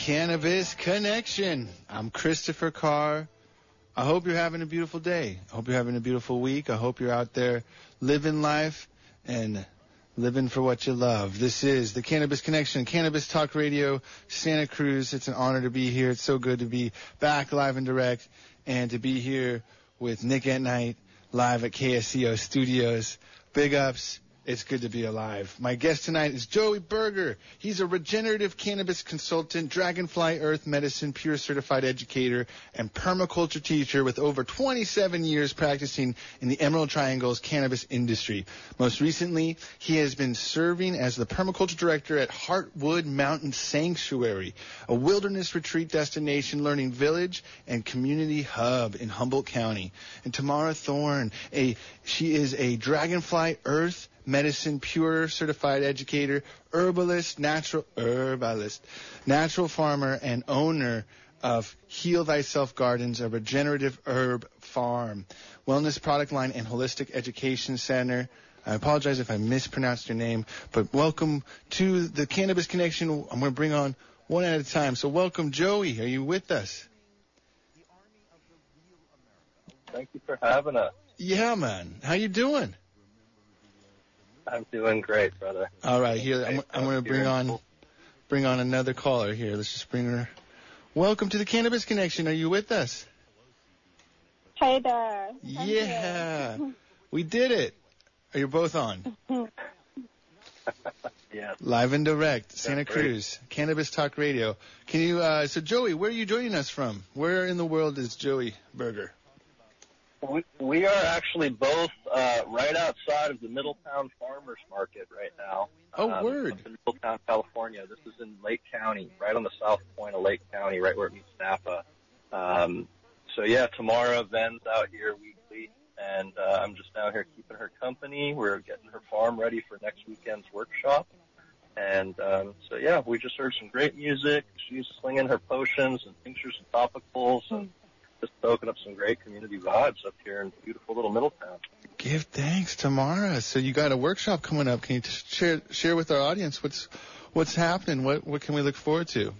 Cannabis Connection. I'm Christopher Carr. I hope you're having a beautiful day. I hope you're having a beautiful week. I hope you're out there living life and living for what you love. This is the Cannabis Connection, Cannabis Talk Radio, Santa Cruz. It's an honor to be here. It's so good to be back live and direct and to be here with Nick at Night live at KSCO Studios. Big ups. It's good to be alive. My guest tonight is Joey Burger. He's a regenerative cannabis consultant, Dragonfly Earth Medicine Pure Certified Educator, and permaculture teacher with over 27 years practicing in the Emerald Triangle's cannabis industry. Most recently, he has been serving as the permaculture director at Heartwood Mountain Sanctuary, a wilderness retreat destination learning village and community hub in Humboldt County. And Tamara Thorn, a she is a Dragonfly Earth medicine pure certified educator, herbalist, natural herbalist, natural farmer, and owner of Heal Thyself Gardens, a regenerative herb farm, wellness product line, and holistic education center. I apologize if I mispronounced your name, but welcome to the Cannabis Connection. I'm going to bring on one at a time. So welcome, Joey. Are you with us? Thank you for having us. Yeah, man. How you doing? I'm doing great, brother. All right, here I'm, I'm going to bring on bring on another caller here. Let's just bring her. Welcome to the Cannabis Connection. Are you with us? Hey there. Yeah, we did it. Are you both on? yeah. Live and direct, Santa That's great. Cruz, Cannabis Talk Radio. Can you? Uh, so Joey, where are you joining us from? Where in the world is Joey Burger? We, we are actually both uh, right outside of the Middletown Farmers Market right now. Oh, um, word. in Middletown, California. This is in Lake County, right on the south point of Lake County, right where it meets Napa. Um, so yeah, Tamara Ven's out here weekly, and uh, I'm just down here keeping her company. We're getting her farm ready for next weekend's workshop. And um, so yeah, we just heard some great music. She's slinging her potions and tinctures and topicals, and just soaking up some great community vibes up here in beautiful little Middletown. Give thanks, Tamara. So you got a workshop coming up. Can you just share share with our audience what's what's happening? What what can we look forward to?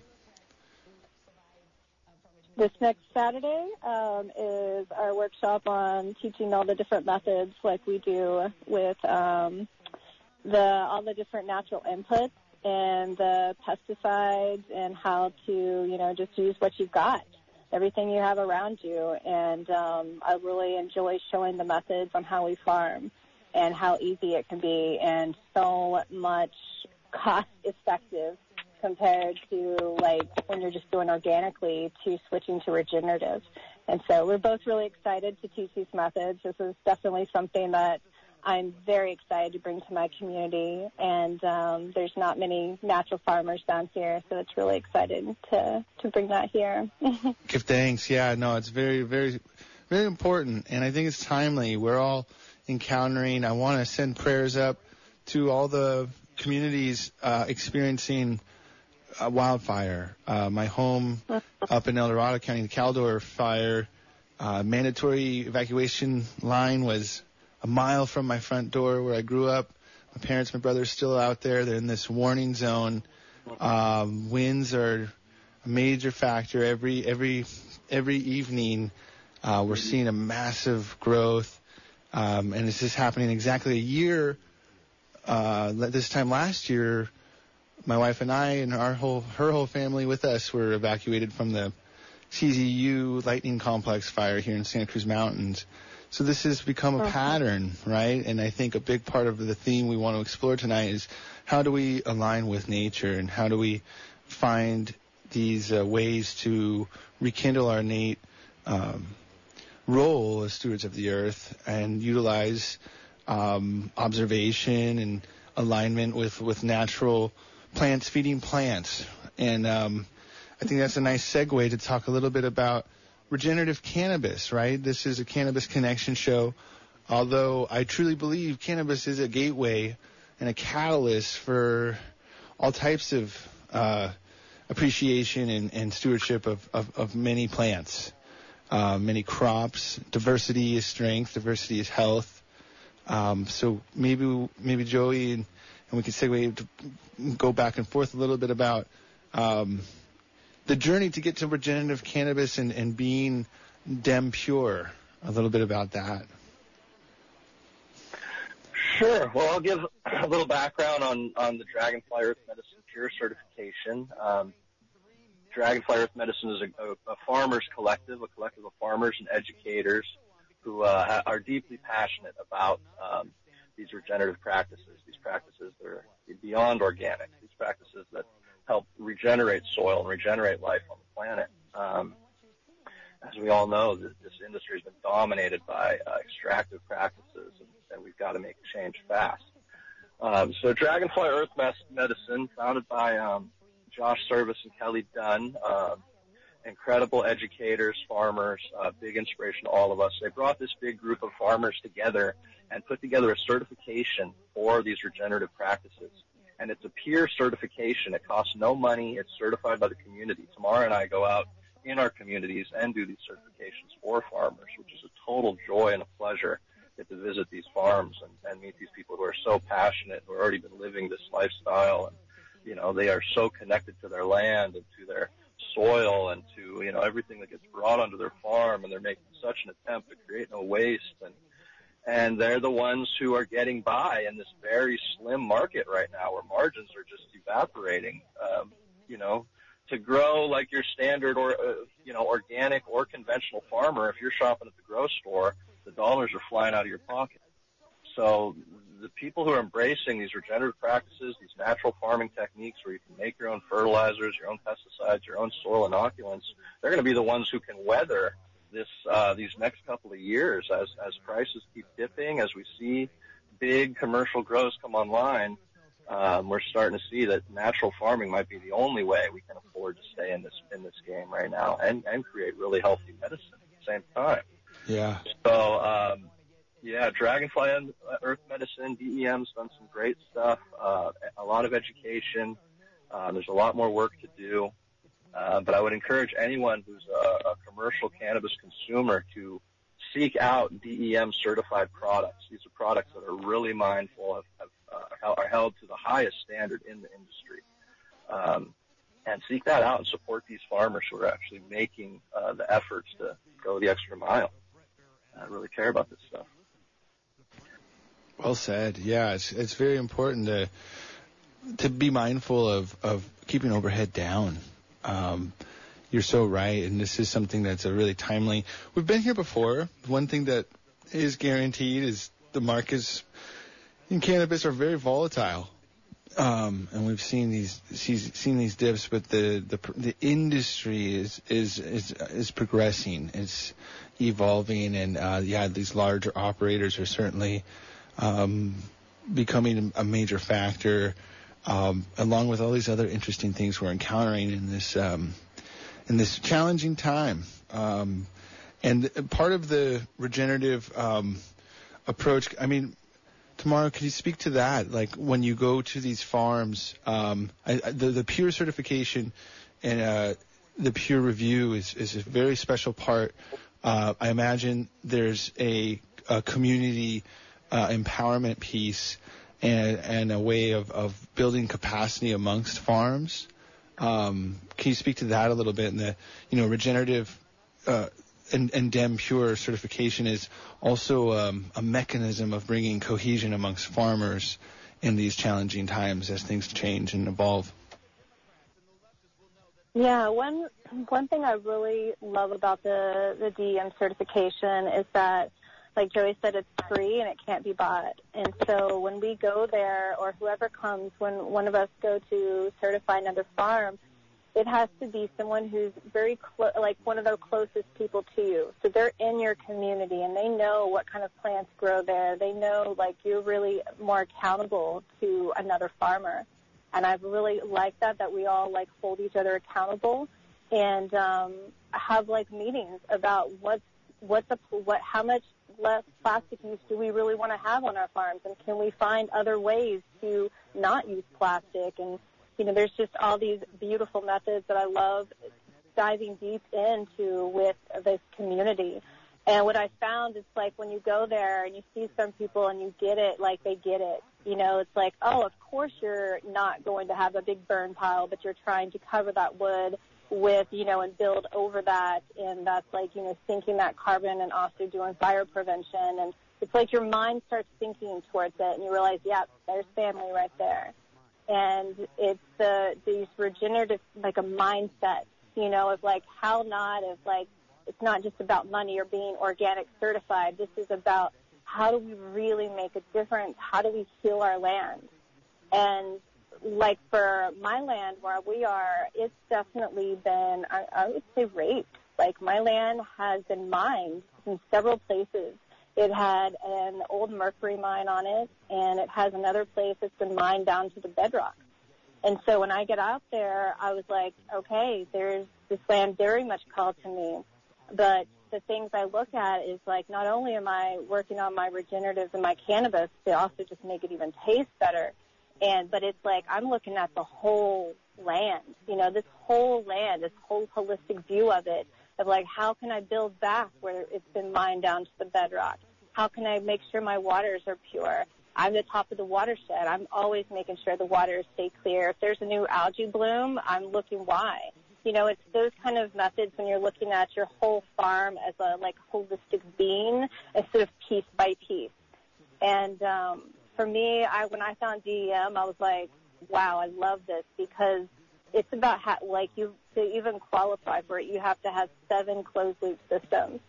This next Saturday um, is our workshop on teaching all the different methods, like we do with um, the all the different natural inputs and the pesticides, and how to you know just use what you've got, everything you have around you. And um, I really enjoy showing the methods on how we farm and how easy it can be, and so much cost effective compared to like when you're just doing organically to switching to regenerative. And so we're both really excited to teach these methods. This is definitely something that I'm very excited to bring to my community. And um, there's not many natural farmers down here, so it's really exciting to to bring that here. Give thanks. Yeah, no, it's very, very, very important, and I think it's timely. We're all encountering. I want to send prayers up to all the communities uh, experiencing a wildfire. Uh, my home up in El Dorado County, the Caldor fire, uh, mandatory evacuation line was a mile from my front door where I grew up. My parents, my brother, still out there. They're in this warning zone. Um, winds are a major factor every every every evening. Uh, we're seeing a massive growth, um, and this is happening exactly a year. Uh, this time last year, my wife and I and our whole her whole family with us were evacuated from the CZU Lightning Complex fire here in Santa Cruz Mountains. So this has become a pattern, right? And I think a big part of the theme we want to explore tonight is how do we align with nature and how do we find these uh, ways to rekindle our innate um, role as stewards of the earth and utilize um, observation and alignment with, with natural plants feeding plants. And um, I think that's a nice segue to talk a little bit about regenerative cannabis, right? This is a cannabis connection show. Although I truly believe cannabis is a gateway and a catalyst for all types of uh, appreciation and, and stewardship of, of, of many plants, uh, many crops. Diversity is strength. Diversity is health. Um, so maybe maybe Joey and, and we can segue to go back and forth a little bit about um, the journey to get to regenerative cannabis and, and being dem pure. A little bit about that. Sure. Well, I'll give a little background on, on the Dragonfly Earth Medicine Pure certification. Um, Dragonfly Earth Medicine is a, a, a, farmers collective, a collective of farmers and educators who uh, are deeply passionate about um, these regenerative practices, these practices that are beyond organic, these practices that help regenerate soil and regenerate life on the planet. Um, as we all know, this, this industry has been dominated by uh, extractive practices, and, and we've got to make change fast. Um, so Dragonfly Earth Medicine, founded by um, Josh Service and Kelly Dunn, uh, incredible educators, farmers, uh, big inspiration to all of us. They brought this big group of farmers together and put together a certification for these regenerative practices. And it's a peer certification. It costs no money. It's certified by the community. Tamara and I go out in our communities and do these certifications for farmers, which is a total joy and a pleasure get to visit these farms and, and meet these people who are so passionate, who have already been living this lifestyle and, you know, they are so connected to their land and to their soil and to, you know, everything that gets brought onto their farm and they're making such an attempt to create no waste and, and they're the ones who are getting by in this very slim market right now where margins are just evaporating. Um, you know, to grow like your standard or uh, you know organic or conventional farmer, if you're shopping at the grocery store, the dollars are flying out of your pocket. So the people who are embracing these regenerative practices, these natural farming techniques where you can make your own fertilizers, your own pesticides, your own soil inoculants, they're going to be the ones who can weather this uh, these next couple of years as as prices keep dipping, as we see big commercial grows come online. Um, we're starting to see that natural farming might be the only way we can afford to stay in this in this game right now and and create really healthy medicine at the same time. Yeah. So um, yeah, Dragonfly and Earth Medicine, DEM's done some great stuff. Uh, a lot of education. Uh, there's a lot more work to do. Uh, but I would encourage anyone who's a, a commercial cannabis consumer to seek out DEM certified products. These are products that are really mindful, of, of, uh, are held to the highest standard in the industry. Um, and seek that out and support these farmers who are actually making uh, the efforts to go the extra mile. I really care about this stuff. Well said. Yeah, it's it's very important to to be mindful of of keeping overhead down. Um, you're so right, and this is something that's a really timely. We've been here before. One thing that is guaranteed is the markets in cannabis are very volatile. Um, and we've seen these seen these dips, but the the the industry is is is is progressing. It's evolving, and uh, yeah, these larger operators are certainly um, becoming a major factor, um, along with all these other interesting things we're encountering in this um, in this challenging time. Um, and part of the regenerative um, approach, I mean, Tamara, could you speak to that? Like when you go to these farms, um, I, the, the pure certification and uh, the peer review is, is a very special part. Uh, I imagine there's a, a community uh, empowerment piece and, and a way of, of building capacity amongst farms. Um, can you speak to that a little bit? And the, you know, regenerative uh, and, and DEM Pure certification is also um, a mechanism of bringing cohesion amongst farmers in these challenging times as things change and evolve. Yeah, one one thing I really love about the the DEM certification is that like Joey said, it's free and it can't be bought. And so when we go there, or whoever comes, when one of us go to certify another farm, it has to be someone who's very close, like one of the closest people to you. So they're in your community and they know what kind of plants grow there. They know like you're really more accountable to another farmer. And I've really liked that, that we all like hold each other accountable and um, have like meetings about what's what the what how much less plastic use do we really want to have on our farms? And can we find other ways to not use plastic? And you know there's just all these beautiful methods that I love diving deep into with this community. And what I found is like when you go there and you see some people and you get it like they get it. You know, it's like, oh, of course you're not going to have a big burn pile, but you're trying to cover that wood with, you know, and build over that. And that's like, you know, sinking that carbon and also doing fire prevention. And it's like your mind starts thinking towards it and you realize, yeah, there's family right there. And it's the, these regenerative, like a mindset, you know, of like how not, of like, it's not just about money or being organic certified. This is about how do we really make a difference? How do we heal our land? And like for my land where we are, it's definitely been, I, I would say raped. Like my land has been mined in several places. It had an old mercury mine on it and it has another place that's been mined down to the bedrock. And so when I get out there, I was like, okay, there's this land very much called to me. But the things I look at is like, not only am I working on my regeneratives and my cannabis to also just make it even taste better, and, but it's like, I'm looking at the whole land, you know, this whole land, this whole holistic view of it, of like, how can I build back where it's been mined down to the bedrock? How can I make sure my waters are pure? I'm the top of the watershed. I'm always making sure the waters stay clear. If there's a new algae bloom, I'm looking why. You know, it's those kind of methods when you're looking at your whole farm as a like holistic being instead of piece by piece. And um, for me, I when I found DEM, I was like, wow, I love this because it's about how, like you to even qualify for it, you have to have seven closed loop systems.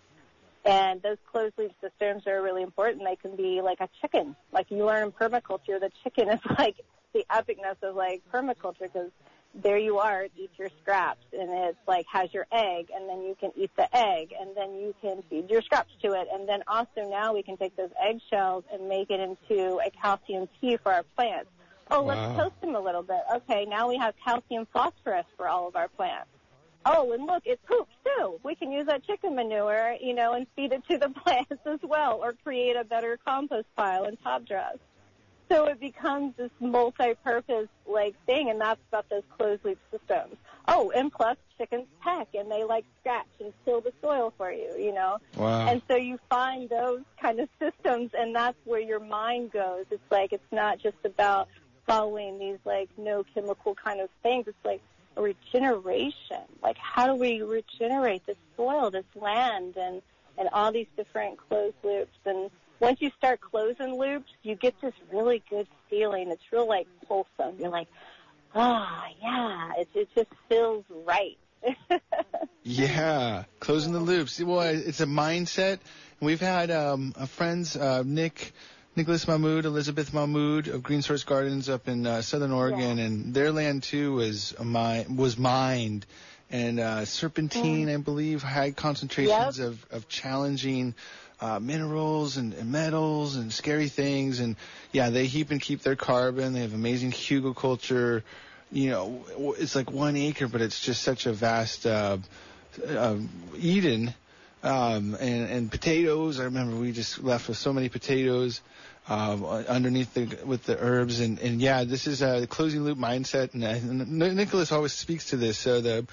And those closed loop systems are really important. They can be like a chicken. Like you learn permaculture, the chicken is like the epicness of like permaculture because there you are, eat your scraps, and it's like has your egg, and then you can eat the egg, and then you can feed your scraps to it, and then also now we can take those eggshells and make it into a calcium tea for our plants. Oh, wow. let's toast them a little bit. Okay, now we have calcium phosphorus for all of our plants. Oh, and look, it poops too. We can use that chicken manure, you know, and feed it to the plants as well, or create a better compost pile and top dress so it becomes this multi-purpose like thing, and that's about those closed loop systems. Oh, and plus chickens peck, and they like scratch and till the soil for you, you know. Wow. And so you find those kind of systems, and that's where your mind goes. It's like it's not just about following these like no chemical kind of things. It's like a regeneration. Like how do we regenerate this soil, this land, and and all these different closed loops and once you start closing loops, you get this really good feeling. It's real like wholesome. You're like, ah, oh, yeah, it, it just feels right. yeah, closing the loops. Well, it's a mindset. We've had um, friends, uh, Nick, Nicholas Mahmood, Elizabeth Mahmood of Green Source Gardens up in uh, Southern Oregon, yeah. and their land too was mi- was mined, and uh, serpentine, mm. I believe, high concentrations yep. of of challenging uh, minerals and, and metals and scary things. And yeah, they heap and keep their carbon. They have amazing hugelkultur. You know, it's like one acre, but it's just such a vast uh, uh, Eden. Um, and, and potatoes. I remember we just left with so many potatoes um, underneath the with the herbs. And, and yeah, this is a closing loop mindset. And, and Nicholas always speaks to this. So the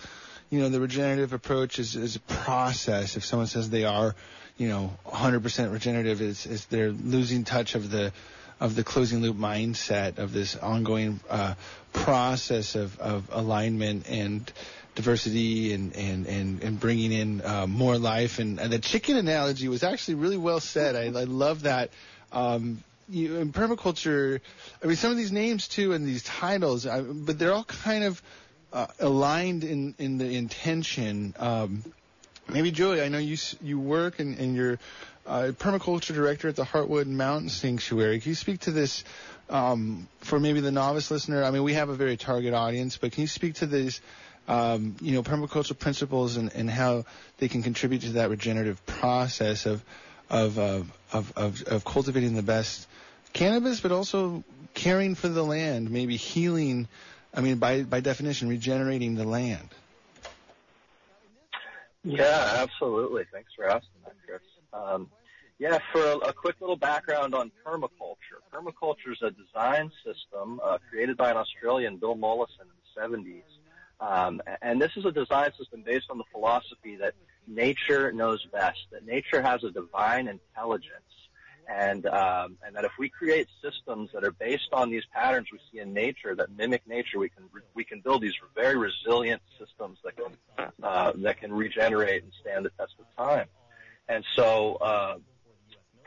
you know the regenerative approach is, is a process. If someone says they are you know 100% regenerative is, is they're losing touch of the of the closing loop mindset of this ongoing uh, process of, of alignment and diversity and and and, and bringing in uh, more life and, and the chicken analogy was actually really well said. I, I love that. Um, you, in permaculture, I mean, some of these names too and these titles, I, but they're all kind of uh, aligned in in the intention. Um, Maybe Julie, I know you you work and, and you're uh, permaculture director at the Heartwood Mountain Sanctuary. Can you speak to this um, for maybe the novice listener? I mean, we have a very target audience, but can you speak to these, um, you know, permaculture principles and, and how they can contribute to that regenerative process of of, of of of cultivating the best cannabis, but also caring for the land, maybe healing. I mean, by by definition, regenerating the land. Yeah, absolutely. Thanks for asking that, Chris. Um, yeah, for a, a, quick little background on permaculture. Permaculture is a design system uh, created by an Australian, Bill Mollison, in the 70s. Um, and this is a design system based on the philosophy that nature knows best, that nature has a divine intelligence, and um, and that if we create systems that are based on these patterns we see in nature that mimic nature, we can we can build these very resilient systems that can uh, that can regenerate and stand the test of time. And so, uh,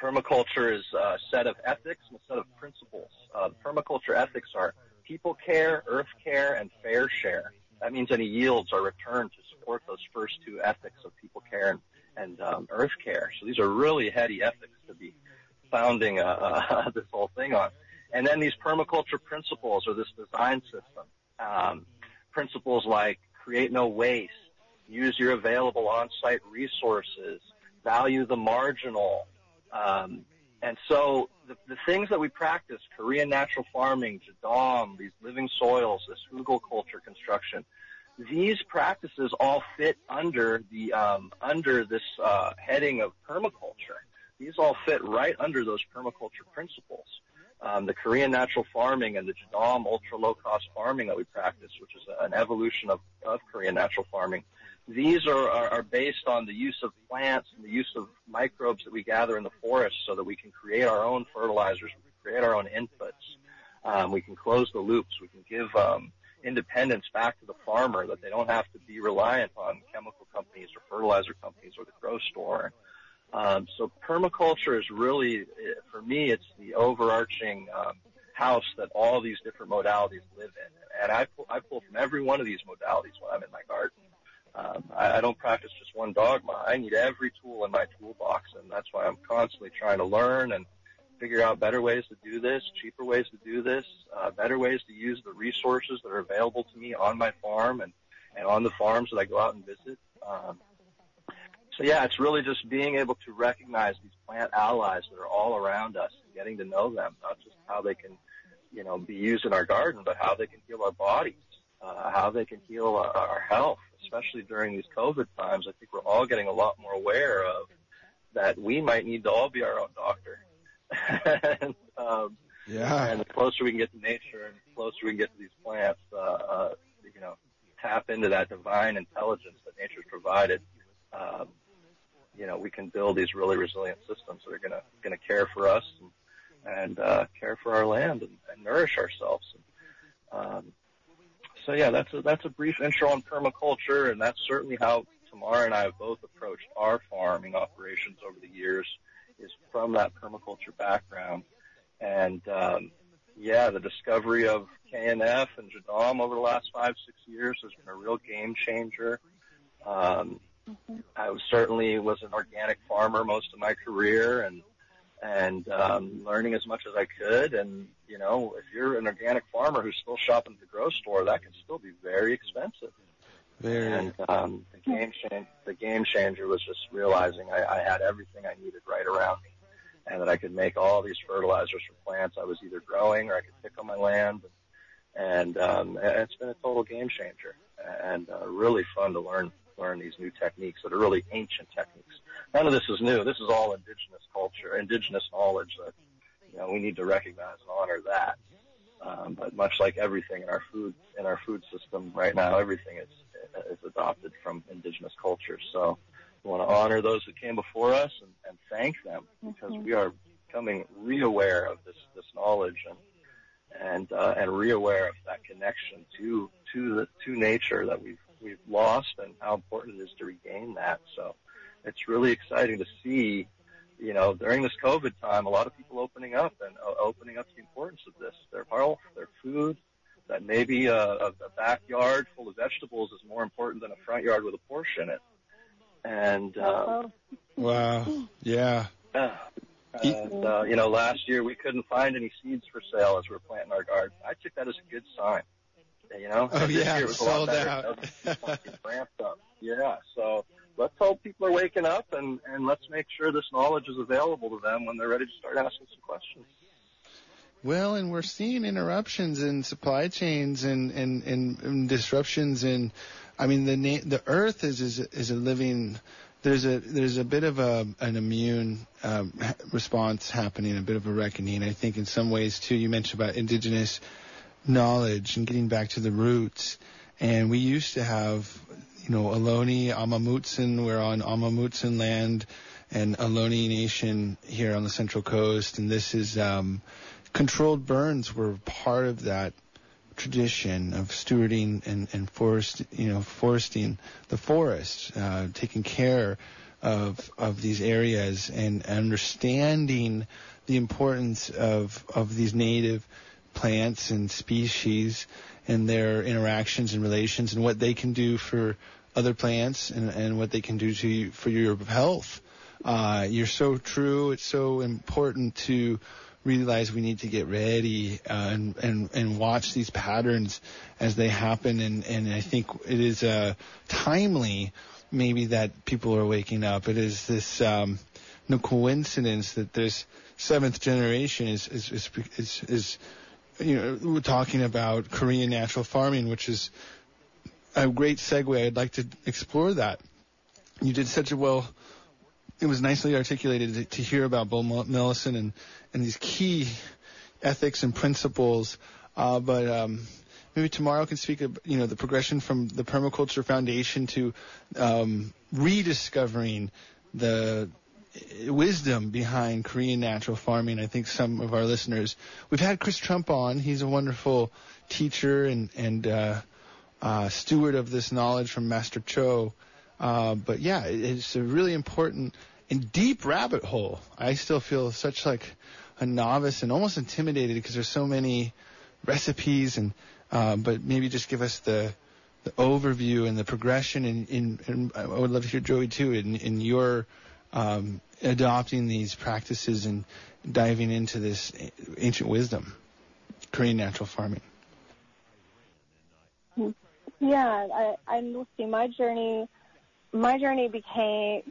permaculture is a set of ethics and a set of principles. Uh, permaculture ethics are people care, earth care, and fair share. That means any yields are returned to support those first two ethics of people care and, and um, earth care. So these are really heady ethics to be founding uh, uh, this whole thing on. And then these permaculture principles or this design system, um, principles like create no waste, use your available on-site resources, value the marginal. Um, and so the, the things that we practice, Korean natural farming, Jadam, these living soils, this hugelkultur construction, these practices all fit under the um, under this uh, heading of permaculture. These all fit right under those permaculture principles. Um, the Korean natural farming and the Jadam ultra low cost farming that we practice, which is an evolution of, of Korean natural farming, these are, are, are based on the use of plants and the use of microbes that we gather in the forest so that we can create our own fertilizers, we create our own inputs, um, we can close the loops, we can give um, independence back to the farmer that they don't have to be reliant on chemical companies or fertilizer companies or the grow store. Um, so permaculture is really, for me, it's the overarching um, house that all these different modalities live in. And I pull, I pull from every one of these modalities when I'm in my garden. Um, I, I don't practice just one dogma. I need every tool in my toolbox, and that's why I'm constantly trying to learn and figure out better ways to do this, cheaper ways to do this, uh, better ways to use the resources that are available to me on my farm and, and on the farms that I go out and visit. Um, yeah, it's really just being able to recognize these plant allies that are all around us and getting to know them, not just how they can, you know, be used in our garden, but how they can heal our bodies, uh, how they can heal our, our health, especially during these COVID times. I think we're all getting a lot more aware of that we might need to all be our own doctor. and, um, yeah. And the closer we can get to nature and the closer we can get to these plants, uh, uh, you know, tap into that divine intelligence that nature's provided. Um, you know, we can build these really resilient systems that are going to going to care for us and, and uh, care for our land and, and nourish ourselves. And, um, so yeah, that's a, that's a brief intro on permaculture, and that's certainly how Tamar and I have both approached our farming operations over the years, is from that permaculture background. And um, yeah, the discovery of KNF and Jadam over the last five six years has been a real game changer. Um, I was certainly was an organic farmer most of my career and and um, learning as much as I could. And you know, if you're an organic farmer who's still shopping at the grocery store, that can still be very expensive. Very. And um, the game change, the game changer was just realizing I, I had everything I needed right around me, and that I could make all these fertilizers for plants I was either growing or I could pick on my land. And um, it's been a total game changer, and uh, really fun to learn learn these new techniques that are really ancient techniques. None of this is new. This is all indigenous culture, indigenous knowledge that you know we need to recognize and honor that. Um, but much like everything in our food in our food system right now, everything is is adopted from indigenous cultures. So we want to honor those who came before us and, and thank them because Mhm. we are becoming re-aware of this this knowledge and and uh, and re-aware of that connection to to the to nature that we've we've lost and how important it is to regain that. So it's really exciting to see, you know, during this COVID time, a lot of people opening up and uh, opening up the importance of this, their health, their food, that maybe a, a, a backyard full of vegetables is more important than a front yard with a Porsche in it. And, uh, Wow. Yeah. yeah. And, uh, you know, last year we couldn't find any seeds for sale as we were planting our garden. I took that as a good sign. You know? Oh, This yeah, year was a lot sold better. out. Ramped up. Yeah. So let's hope people are waking up and, and let's make sure this knowledge is available to them when they're ready to start asking some questions. Well, and we're seeing interruptions in supply chains and, and, and, and disruptions in, I mean, the na- the Earth is is is a living. There's a there's a bit of a an immune um, response happening, a bit of a reckoning. I think in some ways too. You mentioned about indigenous knowledge and getting back to the roots. And we used to have, you know, Ohlone, Amah Mutsun. We're on Amah Mutsun land, and Ohlone Nation here on the Central Coast, and this is um, controlled burns were part of that tradition of stewarding and, and forest, you know, foresting the forest, uh, taking care of of these areas and understanding the importance of of these native plants and species and their interactions and relations and what they can do for other plants and, and what they can do to you, for your health. Uh, you're so true. It's so important to realize we need to get ready uh, and, and and watch these patterns as they happen. And, and I think it is uh, timely, maybe that people are waking up. It is this um, no coincidence that this seventh generation is is is, is, is you know we're talking about Korean natural farming, which is a great segue. I'd like to explore that. You did such a well it was nicely articulated to, to hear about Bill Mollison and, and these key ethics and principles. Uh, but um, maybe Tamara I can speak of you know the progression from the permaculture foundation to um, rediscovering the wisdom behind Korean natural farming. I think some of our listeners we've had Chris Trump on. He's a wonderful teacher and and uh, uh, steward of this knowledge from Master Cho. Uh, but yeah, it's a really important and deep rabbit hole. I still feel such like a novice and almost intimidated because there's so many recipes and uh, but maybe just give us the the overview and the progression and, I would love to hear Joey too in, in your um, adopting these practices and diving into this ancient wisdom, Korean natural farming. Yeah, I, I see my journey. My journey became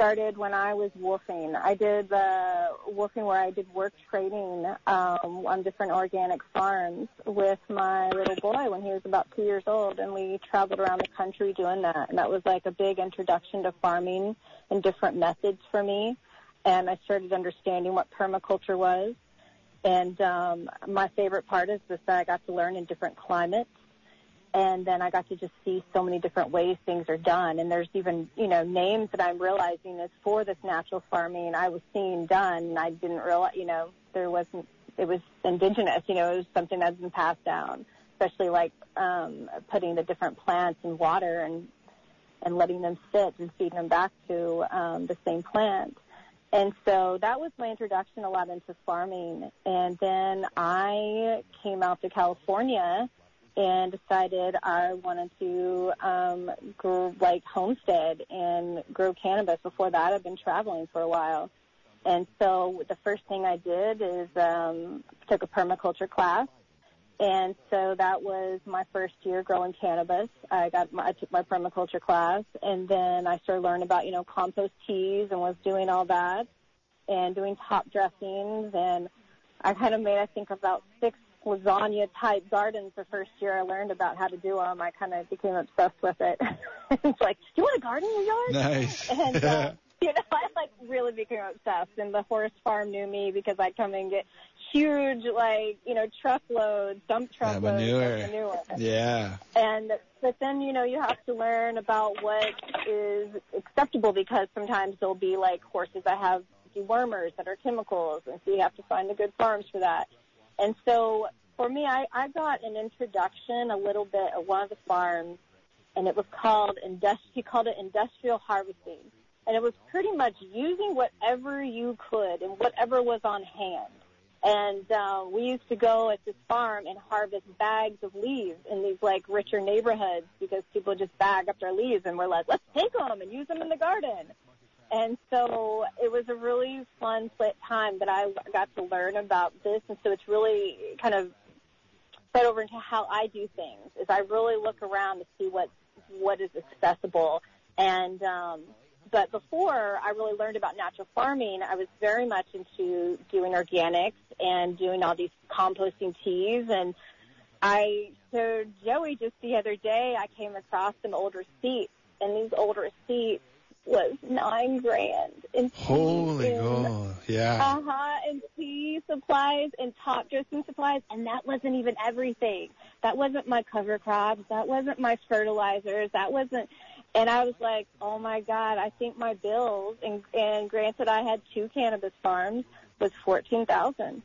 started when I was WWOOFing. I did the WWOOFing where I did work training um, on different organic farms with my little boy when he was about two years old, and we traveled around the country doing that. And that was like a big introduction to farming and different methods for me. And I started understanding what permaculture was. And um, my favorite part is that I got to learn in different climates and then I got to just see so many different ways things are done. And there's even, you know, names that I'm realizing is for this natural farming I was seeing done. And I didn't realize, you know, there wasn't, it was indigenous, you know, it was something that's been passed down, especially like, um, putting the different plants in water and, and letting them sit and feeding them back to, um, the same plant. And so that was my introduction a lot into farming. And then I came out to California and decided I wanted to um, grow, like homestead and grow cannabis. Before that, I've been traveling for a while, and so the first thing I did is um, took a permaculture class, and so that was my first year growing cannabis. I got my, I took my permaculture class, and then I started learning about you know compost teas and was doing all that, and doing top dressings and I kind of made I think about six lasagna type gardens the first year I learned about how to do them. I kind of became obsessed with it. it's like, do you want a garden in your yard? Nice. And, uh, you know, I like really became obsessed and the horse farm knew me because I'd come and get huge, like, you know, truckloads, dump truckloads yeah, manure. of manure. Yeah. And, but then, you know, you have to learn about what is acceptable because sometimes there'll be like horses that have dewormers that are chemicals and so you have to find the good farms for that. And so for me, I, I got an introduction a little bit at one of the farms, and it was called industri- he called it industrial harvesting, and it was pretty much using whatever you could and whatever was on hand. And uh, we used to go at this farm and harvest bags of leaves in these like richer neighborhoods because people just bag up their leaves, and we're like, let's take them and use them in the garden. And so it was a really fun time that I got to learn about this. And so it's really kind of fed over into how I do things is I really look around to see what, what is accessible. And, um, but before I really learned about natural farming, I was very much into doing organics and doing all these composting teas. And I showed Joey just the other day, I came across some old receipts and these old receipts was nine grand in Holy God, yeah. Uh huh, and tea supplies and top dressing supplies, and that wasn't even everything. That wasn't my cover crops. That wasn't my fertilizers. That wasn't And I was like, oh my God, I think my bills, and, and granted I had two cannabis farms, was 14000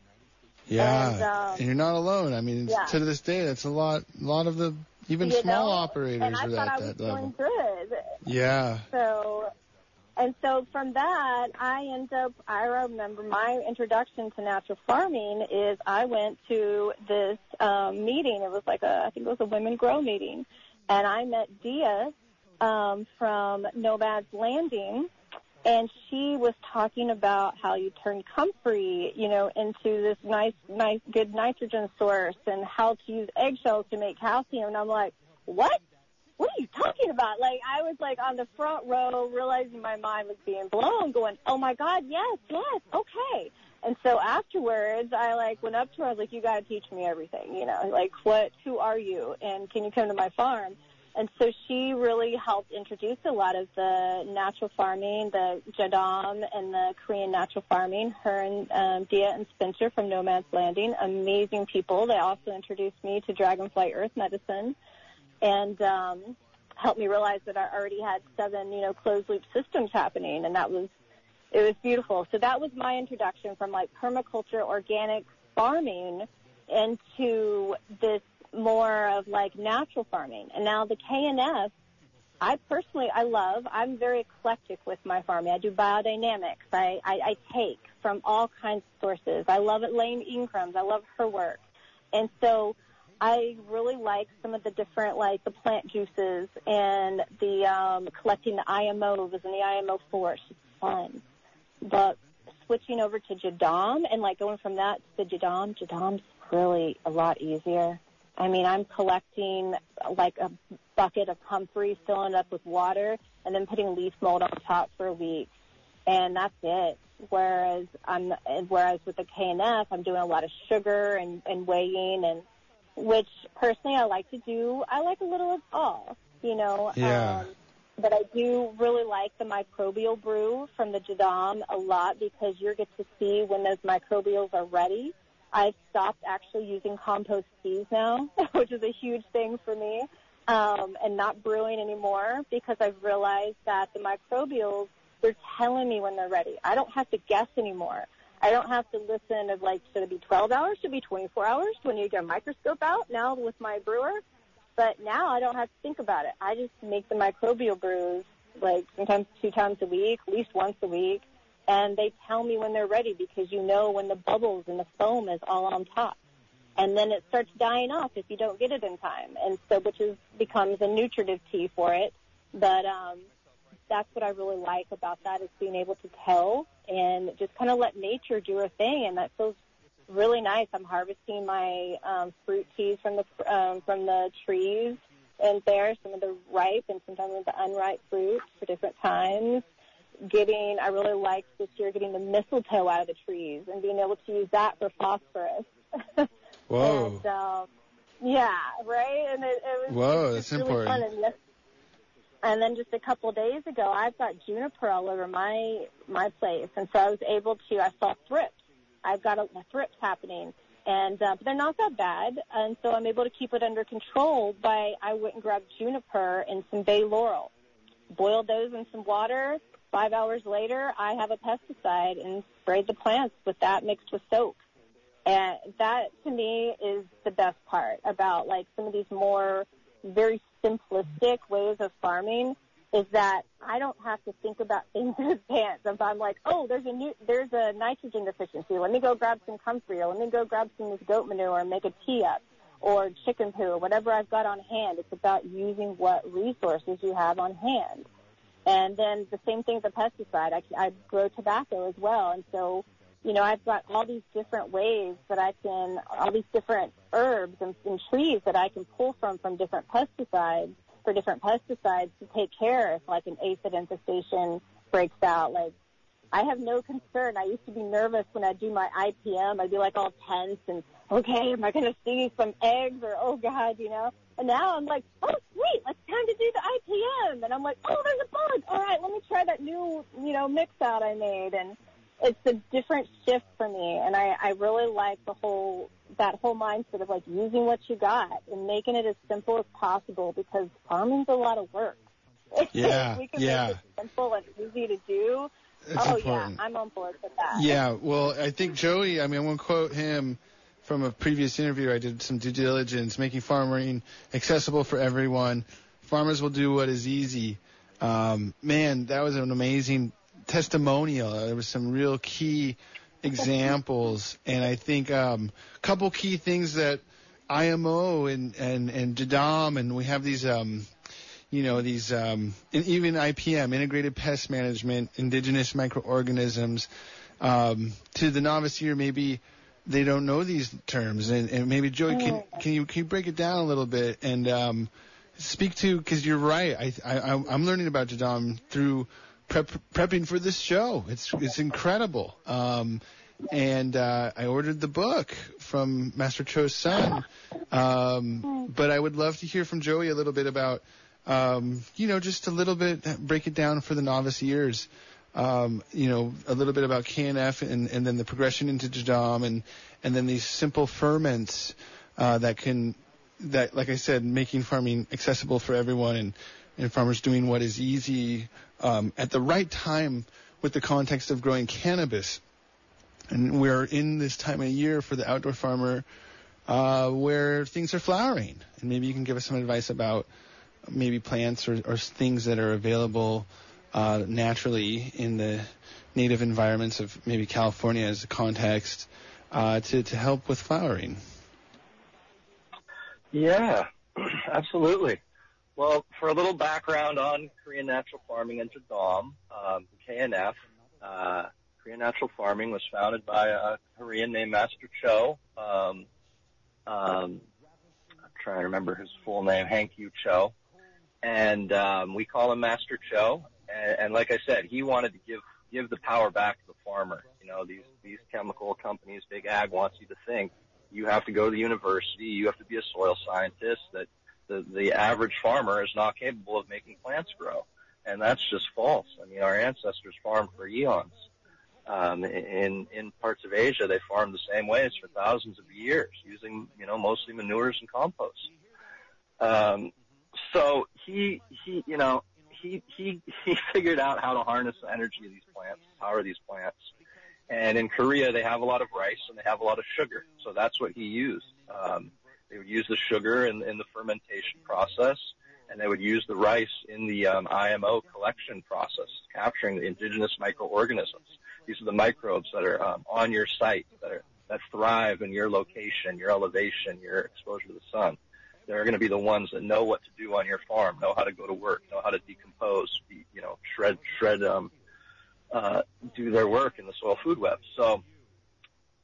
Yeah, And, um, and you're not alone. I mean, yeah. to this day, that's a lot. A lot of the even you small know? operators and I are thought at I was that doing level. good. Yeah. So, and so from that, I end up, I remember my introduction to natural farming is I went to this um, meeting. It was like a, I think it was a Women Grow meeting. And I met Dia um, from Nomad's Landing. And she was talking about how you turn comfrey, you know, into this nice, nice, good nitrogen source and how to use eggshells to make calcium. And I'm like, what? what are you talking about? Like I was like on the front row, realizing my mind was being blown, going, oh my god, yes, yes, okay. And so afterwards, I like went up to her. I was like, you got to teach me everything, you know, like what, who are you, and can you come to my farm? And so she really helped introduce a lot of the natural farming, the Jadam and the Korean natural farming. Her and um, Dia and Spencer from Nomad's Landing, amazing people. They also introduced me to Dragonfly Earth Medicine and um, helped me realize that I already had seven, you know, closed loop systems happening, and that was it was beautiful. So that was my introduction from like permaculture, organic farming into this more of like natural farming. And now the KNF, I personally I love. I'm very eclectic with my farming. I do biodynamics. I, I, I take from all kinds of sources. I love Elaine Ingham's. I love her work. And so I really like some of the different, like the plant juices and the um, collecting the IMOs and the IMO force. It's fun, but switching over to Jadam and like going from that to the Jadam, Jadam's really a lot easier. I mean, I'm collecting like a bucket of comfrey, filling it up with water, and then putting leaf mold on top for a week, and that's it. Whereas I'm, whereas with the KNF, I'm doing a lot of sugar and, and weighing and which personally I like to do. I like a little of all, you know. Yeah. Um, but I do really like the microbial brew from the Jadam a lot because you get to see when those microbials are ready. I've stopped actually using compost teas now, which is a huge thing for me, um, and not brewing anymore because I've realized that the microbials, they're telling me when they're ready. I don't have to guess anymore. I don't have to listen of like, should it be 12 hours? Should it be 24 hours? Need to get a microscope out now with my brewer? But now I don't have to think about it. I just make the microbial brews like sometimes two times a week, at least once a week, and they tell me when they're ready because you know when the bubbles and the foam is all on top. And then it starts dying off if you don't get it in time. And so which is becomes a nutritive tea for it. But um that's what I really like about that is being able to tell and just kind of let nature do her thing, and that feels really nice. I'm harvesting my um, fruit teas from the um, from the trees, and there some of the ripe and sometimes the unripe fruits for different times. Getting, I really liked this year getting the mistletoe out of the trees and being able to use that for phosphorus. Whoa. and, um, yeah, right. And it, it was Whoa, that's really important. Fun. And, yes, and then just a couple of days ago, I've got juniper all over my my place, and so I was able to. I saw thrips. I've got a, a thrips happening, and uh, but they're not that bad, and so I'm able to keep it under control by I went and grabbed juniper and some bay laurel, boiled those in some water. Five hours later, I have a pesticide and sprayed the plants with that mixed with soap. And that to me is the best part about like some of these more very simplistic ways of farming is that I don't have to think about things in advance. If I'm like, oh, there's a new, there's a nitrogen deficiency. Let me go grab some comfrey or let me go grab some goat manure and make a tea up or chicken poo or whatever I've got on hand. It's about using what resources you have on hand. And then the same thing with the pesticide. I, I grow tobacco as well. And so, you know, I've got all these different ways that I can, all these different herbs and, and trees that I can pull from from different pesticides for different pesticides to take care if like an aphid infestation breaks out. Like I have no concern. I used to be nervous when I do my IPM. I'd be like all tense and okay, am I going to see some eggs or oh god, you know? And now I'm like, oh sweet, it's time to do the IPM. And I'm like, oh, there's a bug. All right, let me try that new, you know, mix out I made. And it's a different shift for me. And I, I really like the whole, that whole mindset of like using what you got and making it as simple as possible because farming's a lot of work. Yeah, we can yeah. make it simple and easy to do. That's oh important. yeah, I'm on board with that. Yeah, well, I think Joey, I mean, I'm going to quote him from a previous interview. I did some due diligence, making farming accessible for everyone. Farmers will do what is easy. Um, man, that was an amazing testimonial. There was some real key examples, and I think um, a couple key things that IMO and and and Jadam, and we have these. Um, you know these um, and even IPM, integrated pest management, indigenous microorganisms. Um, to the novice here, maybe they don't know these terms, and, and maybe Joey, can, can you can you break it down a little bit and um, speak to because you're right. I, I I'm learning about Jadam through prep, prepping for this show. It's it's incredible. Um, and uh, I ordered the book from Master Cho's son. Um, but I would love to hear from Joey a little bit about, um, you know, just a little bit, break it down for the novice ears. Um, you know, a little bit about KNF and, and then the progression into Jadam and, and then these simple ferments uh, that can, that, like I said, making farming accessible for everyone and, and farmers doing what is easy um, at the right time with the context of growing cannabis. And we're in this time of year for the outdoor farmer uh, where things are flowering. And maybe you can give us some advice about maybe plants or, or things that are available uh, naturally in the native environments of maybe California as a context uh, to, to help with flowering. Yeah, absolutely. Well, for a little background on Korean natural farming and Jadam, um, KNF, uh, Korean natural farming was founded by a Korean named Master Cho. Um, um, I'm trying to remember his full name, Han Kyu Cho. And um, we call him Master Cho. And, and like I said, he wanted to give give the power back to the farmer. You know, these these chemical companies, big ag wants you to think you have to go to the university, you have to be a soil scientist. That the the average farmer is not capable of making plants grow, and that's just false. I mean, our ancestors farmed for eons. Um, in in parts of Asia, they farmed the same ways for thousands of years, using you know mostly manures and compost. Um, so he he you know he he he figured out how to harness the energy of these plants, power these plants. And in Korea, they have a lot of rice and they have a lot of sugar, so that's what he used. Um, they would use the sugar in, in the fermentation process, and they would use the rice in the um, IMO collection process, capturing the indigenous microorganisms. These are the microbes that are um, on your site, that are that thrive in your location, your elevation, your exposure to the sun. They're going to be the ones that know what to do on your farm, know how to go to work, know how to decompose, you know, shred, shred, um, uh, do their work in the soil food web. So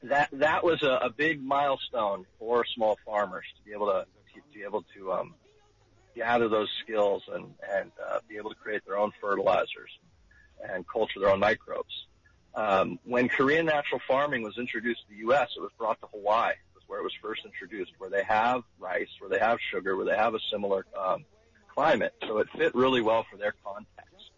that that was a, a big milestone for small farmers to be able to to, to be able to um, gather those skills and and uh, be able to create their own fertilizers and culture their own microbes. Um, when Korean natural farming was introduced to the U.S., it was brought to Hawaii, where it was first introduced, where they have rice, where they have sugar, where they have a similar um, climate. So it fit really well for their context.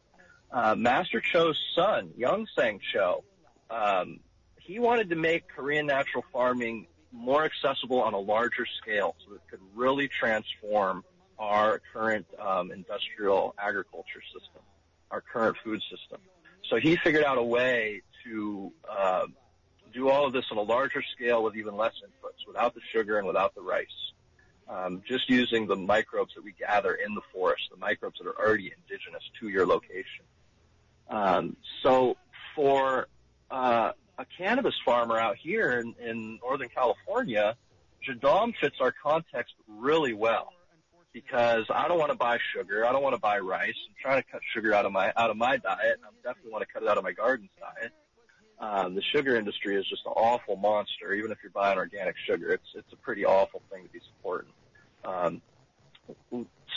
Uh, Master Cho's son, Young Sang Cho, um, he wanted to make Korean natural farming more accessible on a larger scale so it could really transform our current um, industrial agriculture system, our current food system. So he figured out a way to uh, do all of this on a larger scale with even less inputs, without the sugar and without the rice. Um, just using the microbes that we gather in the forest, the microbes that are already indigenous to your location. Um, so for uh, a cannabis farmer out here in, in Northern California, Jadam fits our context really well because I don't want to buy sugar. I don't want to buy rice. I'm trying to cut sugar out of my out of my diet. I definitely want to cut it out of my garden's diet. Um, the sugar industry is just an awful monster. Even if you're buying organic sugar, it's it's a pretty awful thing to be supporting. Um,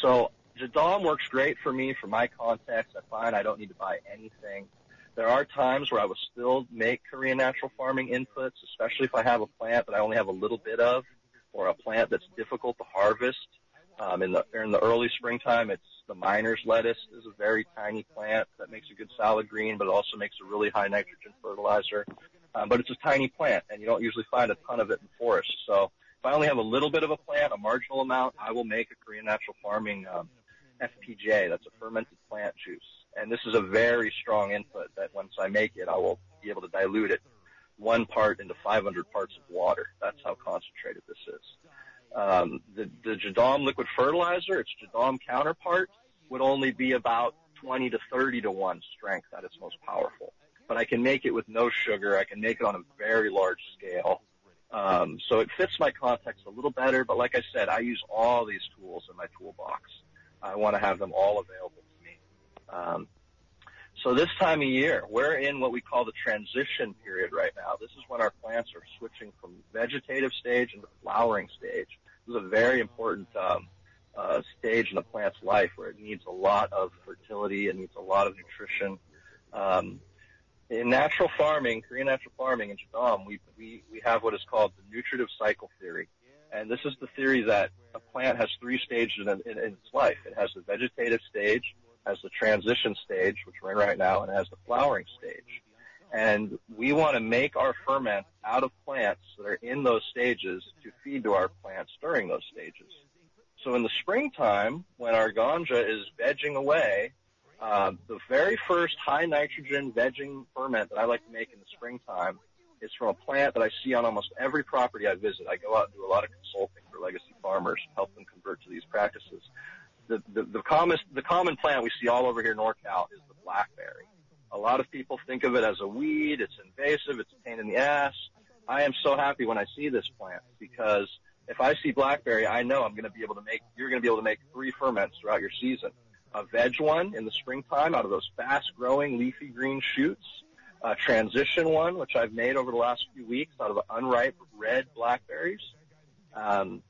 so Jadam works great for me for my context. I find I don't need to buy anything. There are times where I will still make Korean natural farming inputs, especially if I have a plant that I only have a little bit of, or a plant that's difficult to harvest. Um, in the in the early springtime, it's the miner's lettuce is a very tiny plant that makes a good salad green, but it also makes a really high nitrogen fertilizer. Um, but it's a tiny plant, and you don't usually find a ton of it in forests. So if I only have a little bit of a plant, a marginal amount, I will make a Korean natural farming um, FPJ. That's a fermented plant juice. And this is a very strong input that once I make it, I will be able to dilute it one part into 500 parts of water. That's how concentrated this is. Um, the, the liquid fertilizer, its Jadam counterpart, would only be about 20 to 30 to 1 strength at its most powerful. But I can make it with no sugar. I can make it on a very large scale. Um, so it fits my context a little better. But like I said, I use all these tools in my toolbox. I want to have them all available to me. Um, so this time of year, we're in what we call the transition period right now. This is when our plants are switching from vegetative stage into flowering stage. This is a very important um, uh, stage in a plant's life where it needs a lot of fertility, it needs a lot of nutrition. Um, in natural farming, Korean natural farming in Jadam, we, we, we have what is called the nutritive cycle theory. And this is the theory that a plant has three stages in, in, in its life. It has the vegetative stage, has the transition stage, which we're in right now, and has the flowering stage. And we want to make our ferment out of plants that are in those stages to feed to our plants during those stages. So in the springtime, when our ganja is vegging away, uh, the very first high nitrogen vegging ferment that I like to make in the springtime is from a plant that I see on almost every property I visit. I go out and do a lot of consulting for legacy farmers, help them convert to these practices the, the, the common the common plant we see all over here in NorCal is the blackberry. A lot of people think of it as a weed. It's invasive. It's a pain in the ass. I am so happy when I see this plant because if I see blackberry, I know I'm going to be able to make. You're going to be able to make three ferments throughout your season. A veg one in the springtime out of those fast-growing leafy green shoots. A transition one, which I've made over the last few weeks out of unripe red blackberries. Um,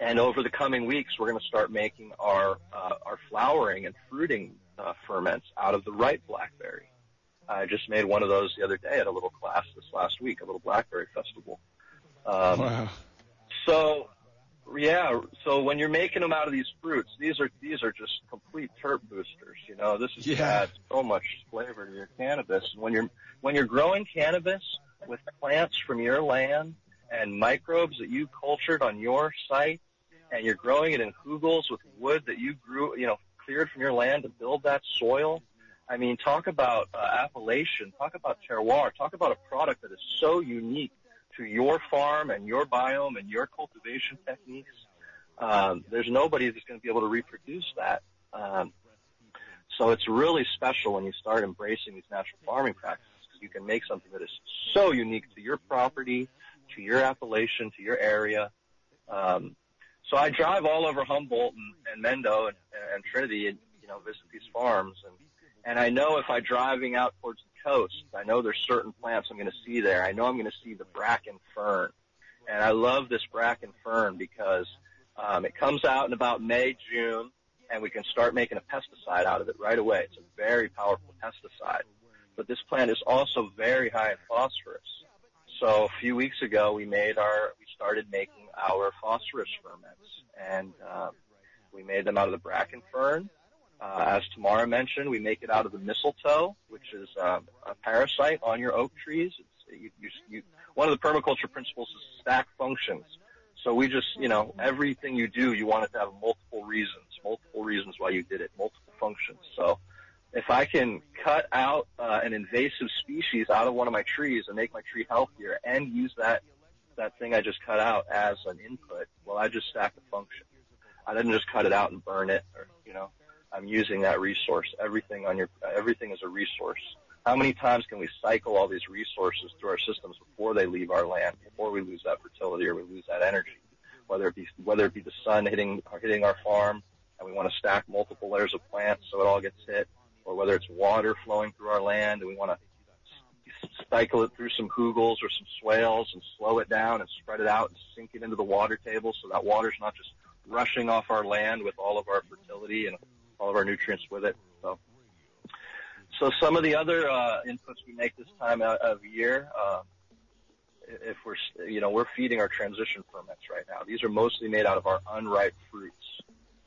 and over the coming weeks, we're going to start making our uh, our flowering and fruiting uh, ferments out of the ripe blackberry. I just made one of those the other day at a little class this last week, a little blackberry festival. Um, wow. So, yeah. So when you're making them out of these fruits, these are these are just complete terp boosters. You know, this is yeah. adds so much flavor to your cannabis. And when you're when you're growing cannabis with plants from your land and microbes that you cultured on your site, and you're growing it in hugels with wood that you grew, you know, cleared from your land to build that soil. I mean, talk about uh, appellation, talk about terroir, talk about a product that is so unique to your farm and your biome and your cultivation techniques. Um, there's nobody that's going to be able to reproduce that. Um, so it's really special when you start embracing these natural farming practices because you can make something that is so unique to your property, to your appellation, to your area. Um, so I drive all over Humboldt and, and Mendo and, and Trinity and, you know, visit these farms. And, and I know if I'm driving out towards the coast, I know there's certain plants I'm going to see there. I know I'm going to see the bracken fern. And I love this bracken fern because um, it comes out in about May, June, and we can start making a pesticide out of it right away. It's a very powerful pesticide. But this plant is also very high in phosphorus. So a few weeks ago, we made our, we started making our phosphorus ferments, and uh, we made them out of the bracken fern. Uh, as Tamara mentioned, we make it out of the mistletoe, which is um, a parasite on your oak trees. You, you, you, one of the permaculture principles is stack functions. So we just, you know, everything you do, you want it to have multiple reasons, multiple reasons why you did it, multiple functions. So if I can cut out uh, an invasive species out of one of my trees and make my tree healthier and use that that thing I just cut out as an input, well, I just stack the function. I didn't just cut it out and burn it, or you know, I'm using that resource. Everything on your everything is a resource. How many times can we cycle all these resources through our systems before they leave our land, before we lose that fertility or we lose that energy? Whether it be whether it be the sun hitting hitting our farm, and we want to stack multiple layers of plants so it all gets hit, or whether it's water flowing through our land and we want to cycle it through some hugels or some swales and slow it down and spread it out and sink it into the water table so that water's not just rushing off our land with all of our fertility and all of our nutrients with it. So, so some of the other uh, inputs we make this time of year, uh, if we're, you know, we're feeding our transition ferments right now. These are mostly made out of our unripe fruits,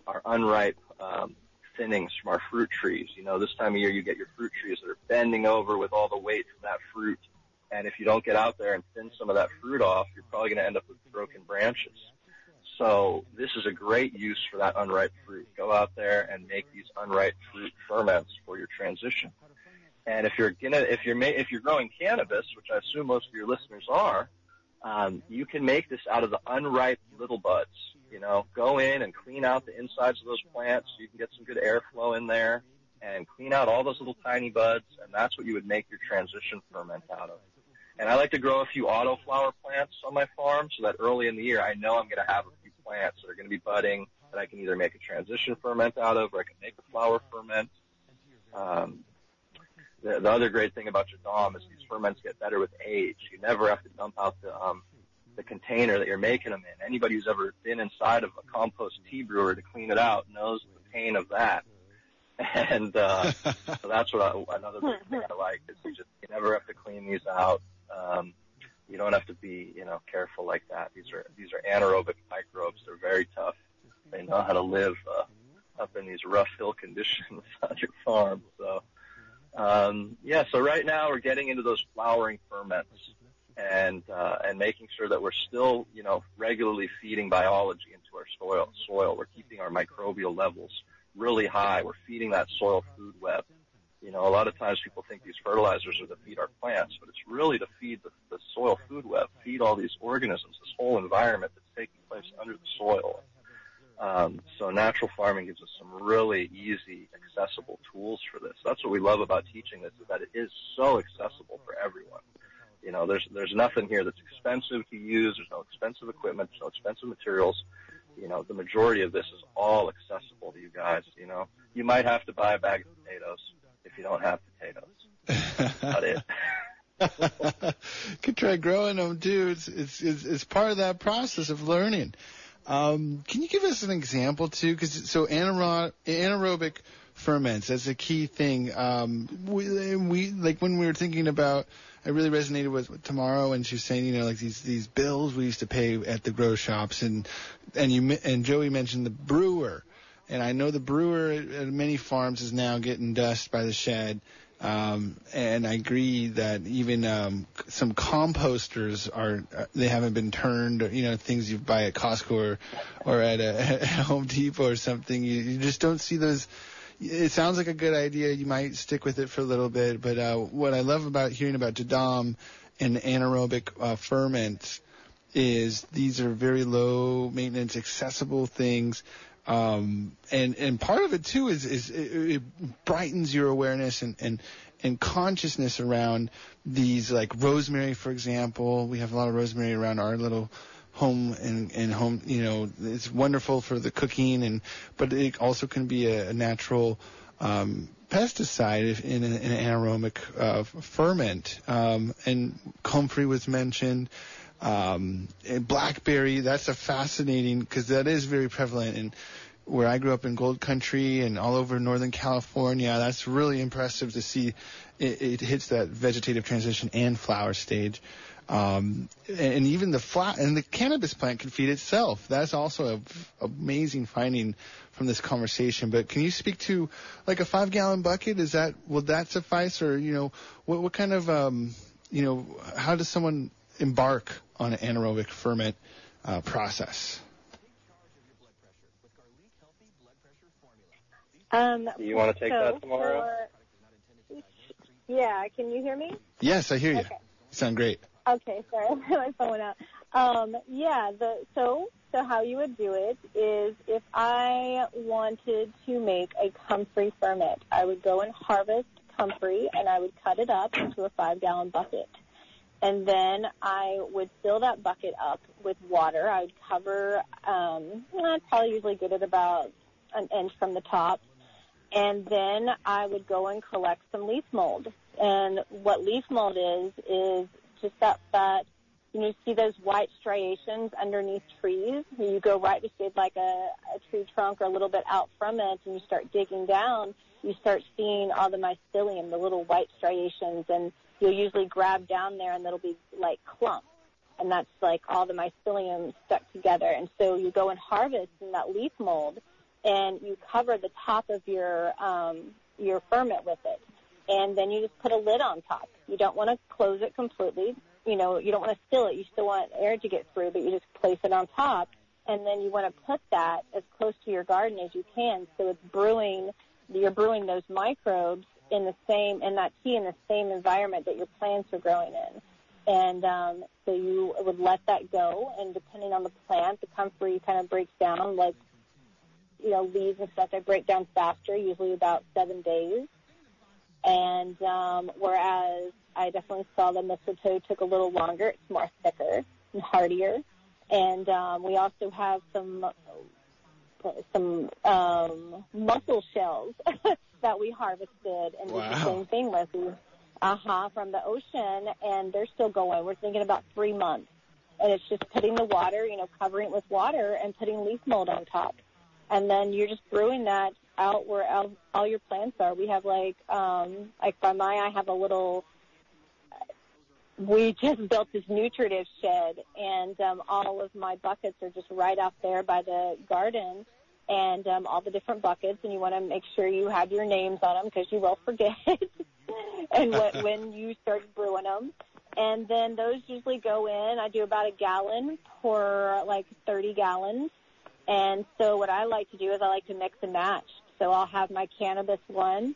our unripe um, thinnings from our fruit trees. You know, this time of year you get your fruit trees that are bending over with all the weight from that fruit. And if you don't get out there and thin some of that fruit off, you're probably going to end up with broken branches. So this is a great use for that unripe fruit. Go out there and make these unripe fruit ferments for your transition. And if you're gonna, if you're ma- if you're growing cannabis, which I assume most of your listeners are, um, you can make this out of the unripe little buds. You know, go in and clean out the insides of those plants so you can get some good airflow in there and clean out all those little tiny buds, and that's what you would make your transition ferment out of. And I like to grow a few autoflower plants on my farm so that early in the year I know I'm going to have a plants that are going to be budding that I can either make a transition ferment out of or I can make a flower ferment. Um, the, the other great thing about Jadam is these ferments get better with age. You never have to dump out the um, the container that you're making them in. Anybody who's ever been inside of a compost tea brewer to clean it out knows the pain of that. And uh, so that's what I, another big thing I like is you just you never have to clean these out. Um, you don't have to be you know careful like that. These are these are anaerobic microbes. They're very tough. They know how to live uh, up in these rough hill conditions on your farm. So um, yeah, so right now we're getting into those flowering ferments and uh, and making sure that we're still, you know, regularly feeding biology into our soil. Soil. We're keeping our microbial levels really high. We're feeding that soil food web. You know, a lot of times people think these fertilizers are to feed our plants, but it's really to feed the, the soil food web, feed all these organisms, this whole environment that's taking place under the soil. Um, so natural farming gives us some really easy, accessible tools for this. That's what we love about teaching this is that it is so accessible for everyone. You know, there's there's nothing here that's expensive to use. There's no expensive equipment. There's no expensive materials. You know, the majority of this is all accessible to you guys. You know, you might have to buy a bag of potatoes if you don't have potatoes. About it. Could try growing them too. It's, it's it's it's part of that process of learning. Um, can you give us an example too? Because so anaerobic, anaerobic ferments that's a key thing. Um, we, we like when we were thinking about. I really resonated with, Tamara when she was saying, you know, like these these bills we used to pay at the grow shops, and and you and Joey mentioned the brewer, and I know the brewer at, many farms is now getting dust by the shed. Um, and I agree that even um, some composters are uh, they haven't been turned. You know, things you buy at Costco or, or at, a, Home Depot or something. You, you just don't see those. It sounds like a good idea. You might stick with it for a little bit. But uh, what I love about hearing about Jadam and anaerobic uh, ferments is these are very low maintenance, accessible things. Um, and, and part of it too is, is it, it brightens your awareness and, and, and consciousness around these like rosemary, for example. We have a lot of rosemary around our little home and, and home, you know, it's wonderful for the cooking and, but it also can be a, a natural, um, pesticide in an, in an anaerobic uh, ferment. Um, and comfrey was mentioned. Um, blackberry, that's a fascinating because that is very prevalent in where I grew up in Gold Country and all over Northern California. That's really impressive to see. It, it hits that vegetative transition and flower stage. Um, and even the flat and the cannabis plant can feed itself. That's also a amazing finding from this conversation. But can you speak to like a five gallon bucket? Is that will that suffice, or you know, what what kind of um, you know, how does someone embark on an anaerobic ferment uh, process? Um, you want to take so that Tamara? For, yeah, can you hear me? Yes, I hear you. Okay. You sound great. Okay, sorry, my phone went out. Um, yeah, the so so how you would do it is if I wanted to make a comfrey ferment, I would go and harvest comfrey and I would cut it up into a five gallon bucket. And then I would fill that bucket up with water. I would cover, um, I'd probably usually get it about an inch from the top. And then I would go and collect some leaf mold. And what leaf mold is, is just that, that, you know, you see those white striations underneath trees. You go right beside like a, a tree trunk or a little bit out from it and you start digging down, you start seeing all the mycelium, the little white striations, and you'll usually grab down there and it'll be like clumps. And that's like all the mycelium stuck together. And so you go and harvest in that leaf mold and you cover the top of your um, your ferment with it, and then you just put a lid on top. You don't want to close it completely. You know, you don't want to seal it. You still want air to get through, but you just place it on top, and then you want to put that as close to your garden as you can, so it's brewing. You're brewing those microbes in the same in that tea in the same environment that your plants are growing in. And um, so you would let that go, and depending on the plant, the comfrey kind of breaks down. Like you know, leaves and stuff, they break down faster, usually about seven days. And um, whereas I definitely saw the mistletoe took a little longer, it's more thicker and hardier. And um, we also have some some um, mussel shells that we harvested and wow. did the same thing with. Uh huh, from the ocean, and they're still going. We're thinking about three months, and it's just putting the water, you know, covering it with water and putting leaf mold on top, and then you're just brewing that out where all, all your plants are. We have like, um, like by my, I have a little. We just built this nutritive shed, and um, all of my buckets are just right out there by the garden and um, all the different buckets, and you want to make sure you have your names on them because you will forget. and what, when you start brewing them, and then those usually go in. I do about a gallon for like 30 gallons, and so what I like to do is I like to mix and match. So I'll have my cannabis one,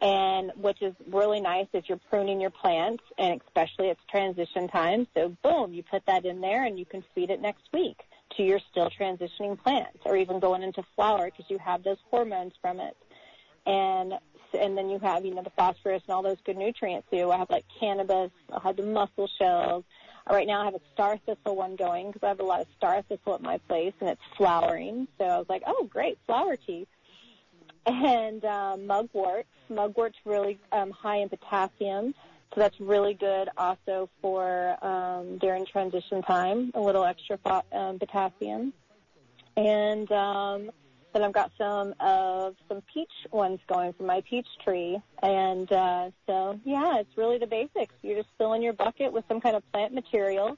and which is really nice if you're pruning your plants, and especially it's transition time. So boom, you put that in there, and you can feed it next week to your still transitioning plants or even going into flower because you have those hormones from it. And and then you have, you know, the phosphorus and all those good nutrients too. I have like cannabis, I have the mussel shells. Right now I have a star thistle one going because I have a lot of star thistle at my place and it's flowering. So I was like, oh great, flower tea. And um, mugwort. Mugwort's really um, high in potassium. So that's really good also for um, during transition time, a little extra um, potassium. And um, then I've got some of some peach ones going from my peach tree. And uh, so, yeah, it's really the basics. You're just filling your bucket with some kind of plant material.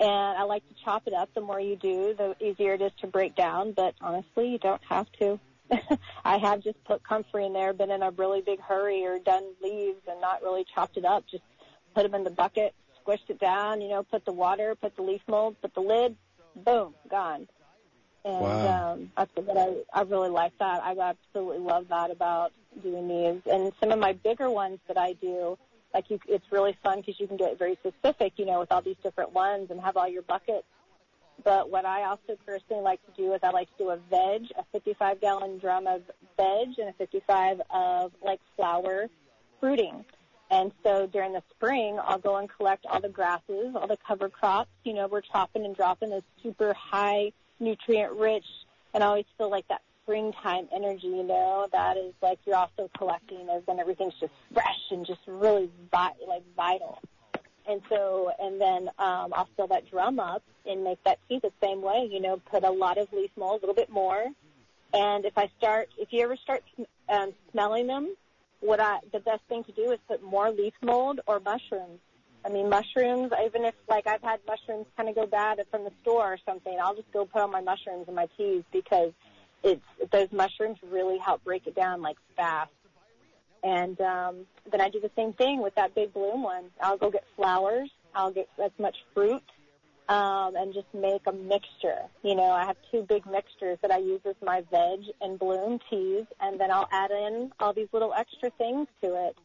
And I like to chop it up. The more you do, the easier it is to break down. But honestly, you don't have to. I have just put comfrey in there, been in a really big hurry or done leaves and not really chopped it up. Just put them in the bucket, squished it down, you know, put the water, put the leaf mold, put the lid, boom, gone. And wow. um, that's what I I really like that. I absolutely love that about doing these. And some of my bigger ones that I do, like you, it's really fun because you can get very specific, you know, with all these different ones and have all your buckets but what I also personally like to do is I like to do a veg, a 55 gallon drum of veg and a 55 of like flower fruiting. And so during the spring, I'll go and collect all the grasses, all the cover crops. You know, we're chopping and dropping those super high nutrient rich, and I always feel like that springtime energy, you know, that is like you're also collecting as when everything's just fresh and just really vi- like vital. And so, and then um, I'll fill that drum up and make that tea the same way. You know, put a lot of leaf mold, a little bit more. And if I start, if you ever start um, smelling them, what I the best thing to do is put more leaf mold or mushrooms. I mean, mushrooms. Even if like I've had mushrooms kind of go bad from the store or something, I'll just go put on my mushrooms in my teas because it's those mushrooms really help break it down like fast. And um, then I do the same thing with that big bloom one. I'll go get flowers. I'll get as much fruit um, and just make a mixture. You know, I have two big mixtures that I use as my veg and bloom teas, and then I'll add in all these little extra things to it.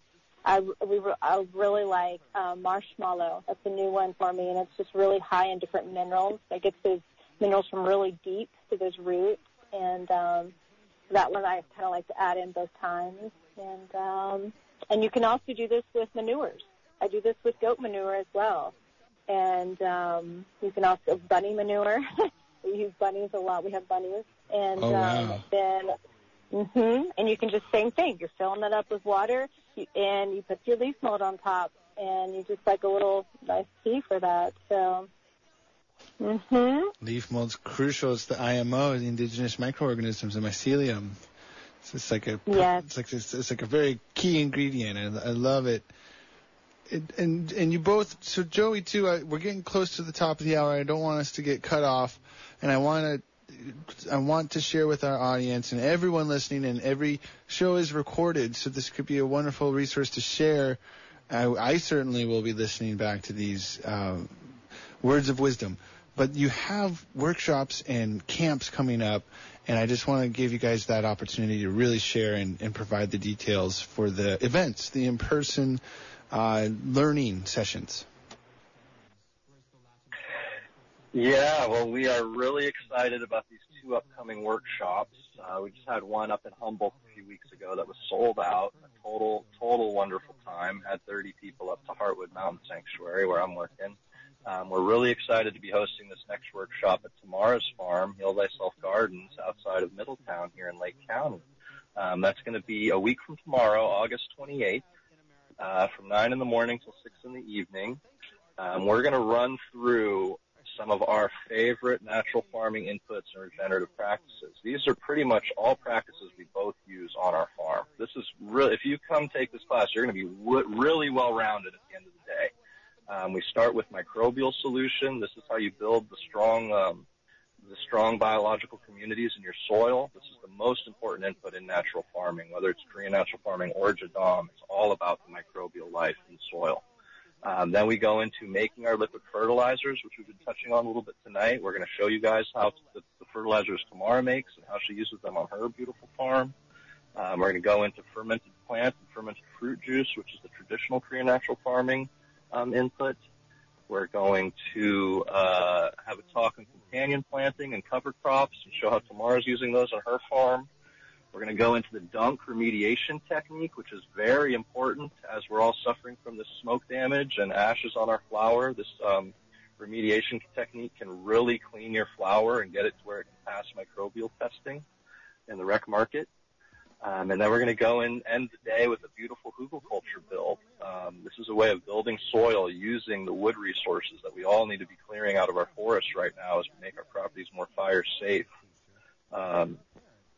I, we, I really like uh, marshmallow. That's a new one for me, and it's just really high in different minerals. It gets those minerals from really deep to those roots, and um, that one I kind of like to add in both times. And um, and you can also do this with manures. I do this with goat manure as well and um, you can also bunny manure. we use bunnies a lot. We have bunnies, and oh, um, wow. then hmm and you can just same thing. You're filling it up with water, you, and you put your leaf mold on top, and you just like a little nice tea for that. So. hmm Leaf mold's crucial. It's the IMO, the indigenous microorganisms, the mycelium. It's just like a, yes. it's like it's, it's like a very key ingredient, and I love it and and you both so Joey too. I, we're getting close to the top of the hour. I don't want us to get cut off, and I want to I want to share with our audience and everyone listening. And every show is recorded, so this could be a wonderful resource to share. I, I certainly will be listening back to these um, words of wisdom. but you have workshops and camps coming up, and I just want to give you guys that opportunity to really share and, and provide the details for the events, the in-person uh, learning sessions. Yeah, well, we are really excited about these two upcoming workshops. Uh, we just had one up in Humboldt a few weeks ago that was sold out. A total, total wonderful time. Had 30 people up to Heartwood Mountain Sanctuary where I'm working. Um, we're really excited to be hosting this next workshop at Tamara's Farm, Heal Thyself Gardens, outside of Middletown here in Lake County. Um, that's going to be a week from tomorrow, August 28th, uh, from 9 in the morning till 6 in the evening. Um, we're going to run through some of our favorite natural farming inputs and regenerative practices. These are pretty much all practices we both use on our farm. This is really, if you come take this class, you're going to be really well rounded at the end of the day. Um, we start with microbial solution. This is how you build the strong, um, the strong biological communities in your soil. This is the most important input in natural farming, whether it's Korean natural farming or Jadam. It's all about the microbial life in soil. Um, then we go into making our liquid fertilizers, which we've been touching on a little bit tonight. We're going to show you guys how the, the fertilizers Tamara makes and how she uses them on her beautiful farm. Um, we're going to go into fermented plant and fermented fruit juice, which is the traditional Korean natural farming um, input. We're going to uh, have a talk on companion planting and cover crops and show how Tamara's using those on her farm. We're going to go into the dunk remediation technique, which is very important as we're all suffering from this smoke damage and ashes on our flower. This um, remediation technique can really clean your flower and get it to where it can pass microbial testing in the rec market. Um, and then we're going to go and end the day with a beautiful hugelkultur build. Um, this is a way of building soil using the wood resources that we all need to be clearing out of our forests right now as we make our properties more fire safe. Um,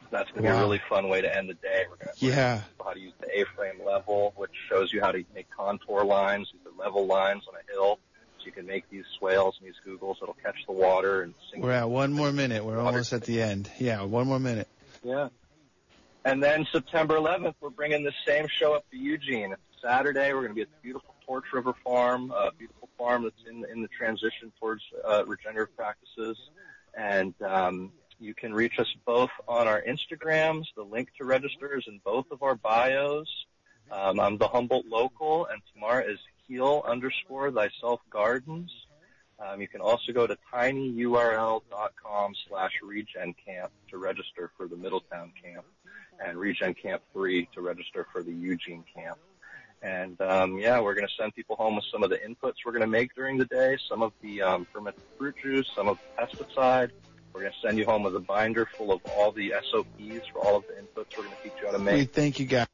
that's going to wow. be a really fun way to end the day. We're going to yeah. how to use the A-frame level, which shows you how to make contour lines, are level lines on a hill. So you can make these swales and these hugels that'll catch the water and sink. We're at one more minute. We're almost at the end. Yeah, one more minute. Yeah. And then September 11th, we're bringing the same show up to Eugene. It's Saturday. We're going to be at the beautiful Torch River Farm, a beautiful farm that's in in the transition towards uh, regenerative practices. And um, you can reach us both on our Instagrams. The link to register is in both of our bios. Um, I'm the Humboldt local, and Tamara is heal underscore thyself gardens. Um, you can also go to tinyurl.com slash regen camp to register for the Middletown camp and regen camp 3 to register for the Eugene camp. And um, yeah, we're going to send people home with some of the inputs we're going to make during the day, some of the um, fermented fruit juice, some of the pesticide, we're going to send you home with a binder full of all the SOPs for all of the inputs we're going to teach you how to make. thank you guys.